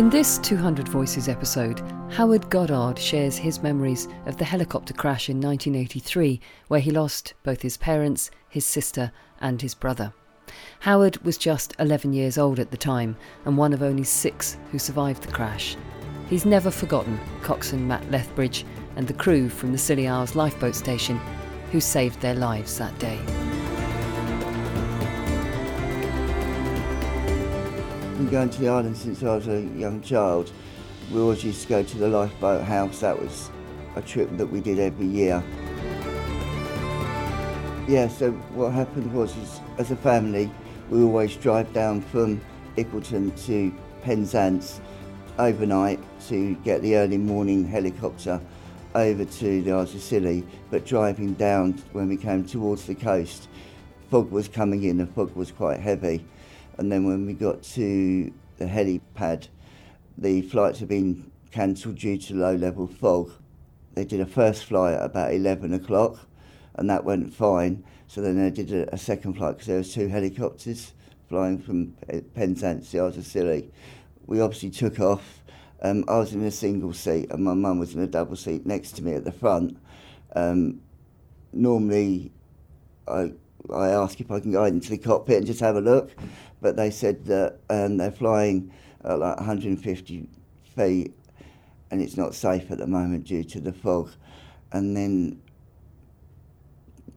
In this 200 Voices episode, Howard Goddard shares his memories of the helicopter crash in 1983, where he lost both his parents, his sister, and his brother. Howard was just 11 years old at the time and one of only six who survived the crash. He's never forgotten coxswain Matt Lethbridge and the crew from the Scilly Isles lifeboat station who saved their lives that day. Been going to the island since I was a young child. We always used to go to the lifeboat house. That was a trip that we did every year. Yeah, so what happened was, is, as a family, we always drive down from Ickleton to Penzance overnight to get the early morning helicopter over to the Isles of Scilly, but driving down when we came towards the coast, fog was coming in, the fog was quite heavy. And then when we got to the helipad, the flights had been cancelled due to low level fog. They did a first flight at about 11 o'clock, and that went fine. So then they did a, a second flight because there was two helicopters flying from Penzance to Scilly. We obviously took off. Um, I was in a single seat, and my mum was in a double seat next to me at the front. Um, normally, I I asked if I can go into the cockpit and just have a look, but they said that um, they're flying at like 150 feet and it's not safe at the moment due to the fog. And then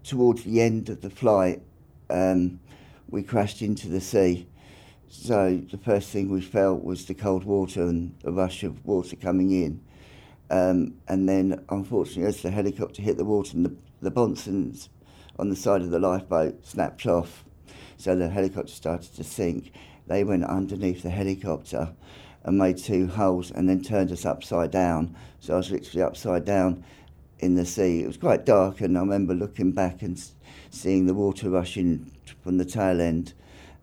towards the end of the flight, um, we crashed into the sea. So the first thing we felt was the cold water and the rush of water coming in. Um, and then, unfortunately, as the helicopter hit the water, and the, the sponsons on the side of the lifeboat snapped off. So the helicopter started to sink. They went underneath the helicopter and made two holes and then turned us upside down. So I was literally upside down in the sea. It was quite dark, and I remember looking back and seeing the water rushing from the tail end,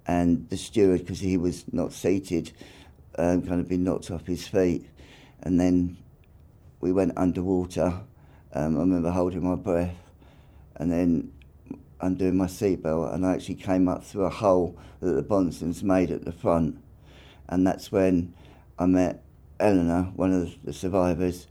and the steward, because he was not seated, um, kind of been knocked off his feet. And then we went underwater. Um, I remember holding my breath, and then undoing my seatbelt and I actually came up through a hole that the sponsons made at the front. And that's when I met Eleanor, one of the survivors,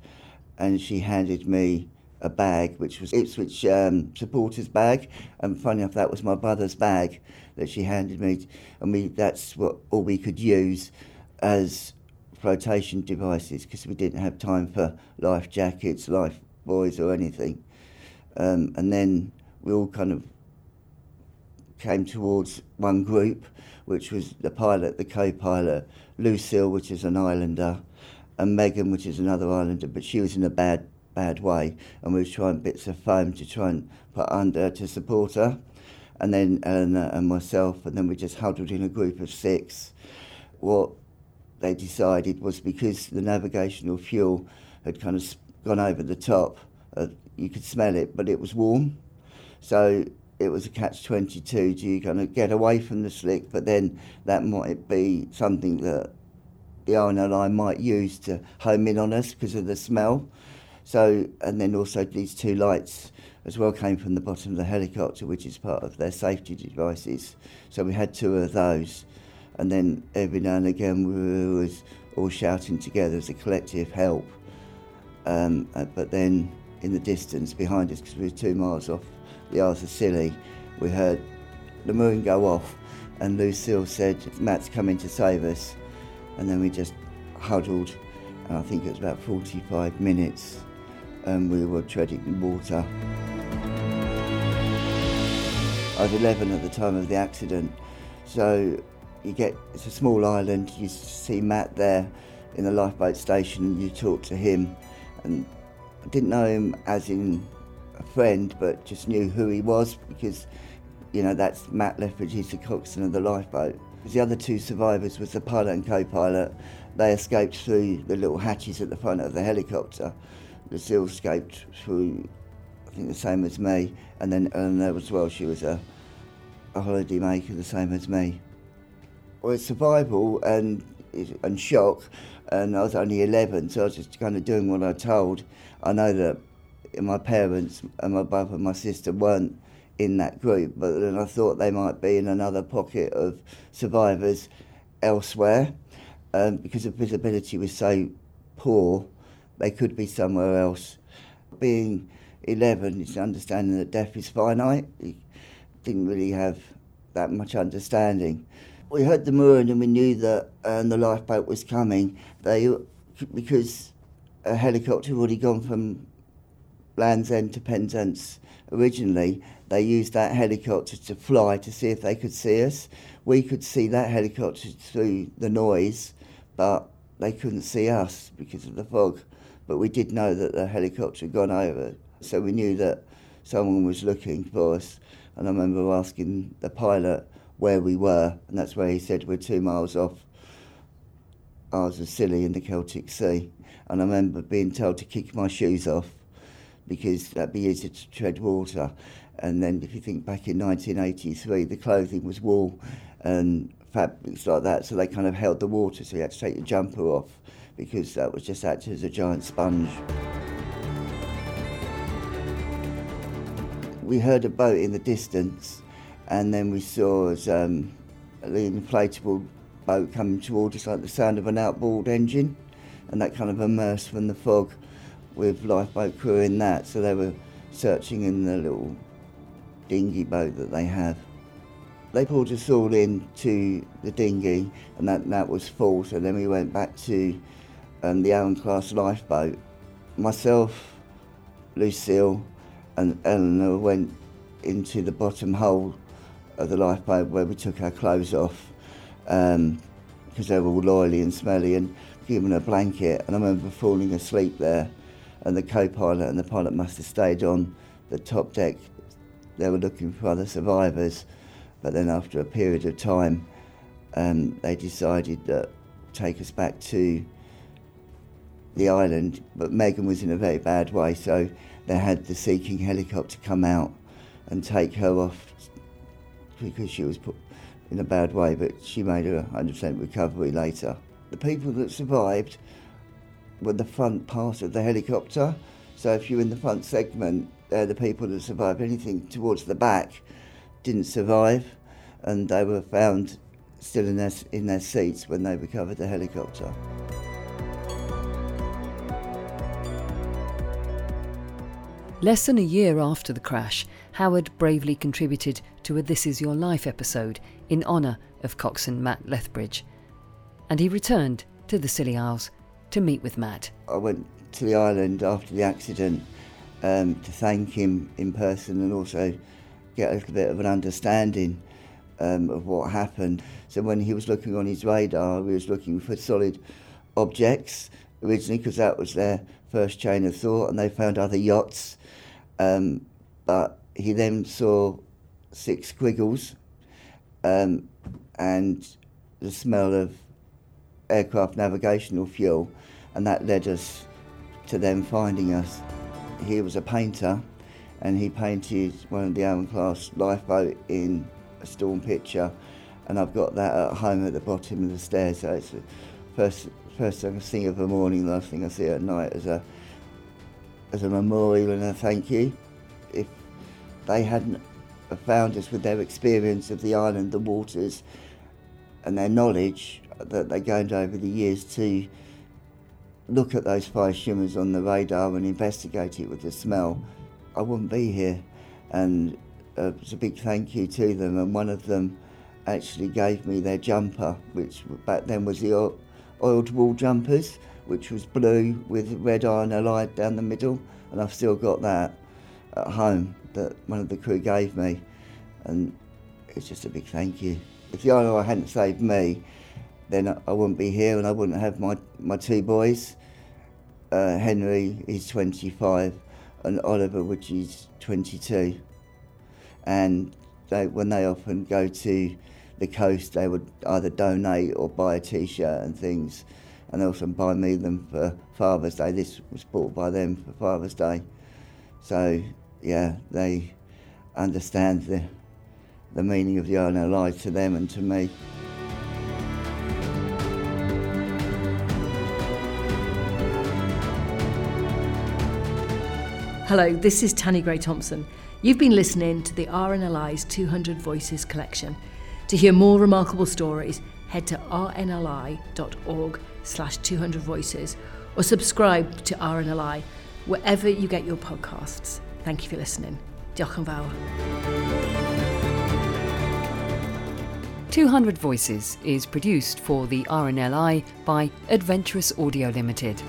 and she handed me a bag, which was Ipswich um, supporters bag. And funny enough, that was my brother's bag that she handed me. And we, that's what all we could use as flotation devices because we didn't have time for life jackets, life buoys, or anything. Um, and then we all kind of came towards one group, which was the pilot, the co-pilot, Lucille, which is an islander, and Megan, which is another islander, but she was in a bad bad way, and we were trying bits of foam to try and put under to support her, and then Eleanor and myself, and then we just huddled in a group of six. What they decided was because the navigational fuel had kind of gone over the top, uh, you could smell it, but it was warm. So it was a catch 22. Do you kind of get away from the slick, but then that might be something that the RNLI might use to home in on us because of the smell. So, and then also these two lights as well came from the bottom of the helicopter, which is part of their safety devices. So we had two of those. And then every now and again we was all shouting together as a collective help. Um, uh, but then in the distance behind us, because we were two miles off the Isles of Scilly, we heard the maroon go off, and Lucille said, Matt's coming to save us. And then we just huddled, and I think it was about 45 minutes, and we were treading water. I was 11 at the time of the accident, so you get, it's a small island, you see Matt there in the lifeboat station, and you talk to him, and I didn't know him as in a friend, but just knew who he was because, you know, that's Matt Lethbridge, he's the coxswain of the lifeboat. The other two survivors was the pilot and co-pilot. They escaped through the little hatches at the front of the helicopter. Lucille escaped through, I think, the same as me, and then Eleanor as well. She was a, a holiday maker, the same as me. Well, it's survival and and shock, and I was only 11, so I was just kind of doing what I told. I know that my parents and my brother and my sister weren't in that group, but then I thought they might be in another pocket of survivors elsewhere. um, because the visibility was so poor, they could be somewhere else. Being 11, it's understanding that death is finite. He didn't really have that much understanding. We heard the maroon and we knew that um, the lifeboat was coming. They, because a helicopter had already gone from Land's End to Penzance originally, they used that helicopter to fly to see if they could see us. We could see that helicopter through the noise, but they couldn't see us because of the fog. But we did know that the helicopter had gone over, so we knew that someone was looking for us. And I remember asking the pilot where we were, and that's where he said we're two miles off Isles of Scilly in the Celtic Sea. And I remember being told to kick my shoes off because that'd be easier to tread water. And then if you think back in 1983, the clothing was wool and fabrics like that, so they kind of held the water, so you had to take your jumper off because that was just acting as a giant sponge. We heard a boat in the distance, and then we saw as um, the inflatable boat coming towards us, like the sound of an outboard engine, and that kind of immersed from the fog with lifeboat crew in that, so they were searching in the little dinghy boat that they have. They pulled us all into the dinghy, and that, that was full, so then we went back to um, the Arun class lifeboat. Myself, Lucille, and Eleanor went into the bottom hole of the lifeboat where we took our clothes off because um, they were all oily and smelly and given a blanket. And I remember falling asleep there and the co-pilot and the pilot must have stayed on the top deck. They were looking for other survivors, but then after a period of time, um, they decided to take us back to the island. But Megan was in a very bad way, so they had the Sea King helicopter come out and take her off because she was put in a bad way, but she made a 100% recovery later. The people that survived were the front part of the helicopter. So if you're in the front segment, they're the people that survived. Anything towards the back didn't survive, and they were found still in their, in their seats when they recovered the helicopter. Less than a year after the crash, Howard bravely contributed to a This Is Your Life episode in honour of coxswain Matt Lethbridge. And he returned to the Scilly Isles to meet with Matt. I went to the island after the accident um, to thank him in person and also get a little bit of an understanding um, of what happened. So when he was looking on his radar, he was looking for solid objects originally because that was their first chain of thought, and they found other yachts. Um, but he then saw six squiggles um, and the smell of aircraft navigational fuel, and that led us to them finding us. He was a painter, and he painted one of the Arun class lifeboat in a storm picture, and I've got that at home at the bottom of the stairs. So it's the first first thing I see of the morning, last thing I see at night is a as a memorial and a thank you. If they hadn't found us with their experience of the island, the waters, and their knowledge, that they gained over the years to look at those fire shimmers on the radar and investigate it with the smell, I wouldn't be here. And uh, it was a big thank you to them. And one of them actually gave me their jumper, which back then was the oiled wool jumpers, which was blue with red iron allied down the middle. And I've still got that at home that one of the crew gave me. And it's just a big thank you. If the RNLI hadn't saved me, then I wouldn't be here and I wouldn't have my, my two boys. Uh, Henry is 25 and Oliver, which is 22. And they, when they often go to the coast, they would either donate or buy a t-shirt and things. And also buy me them for Father's Day. This was bought by them for Father's Day. So, yeah, they understand the, the meaning of the Life to them and to me. Hello, this is Tanni Grey Thompson. You've been listening to the RNLI's 200 Voices collection. To hear more remarkable stories, head to rnli.org slash 200 voices or subscribe to RNLI wherever you get your podcasts. Thank you for listening. Diolch yn fawr. 200 Voices is produced for the RNLI by Adventurous Audio Limited.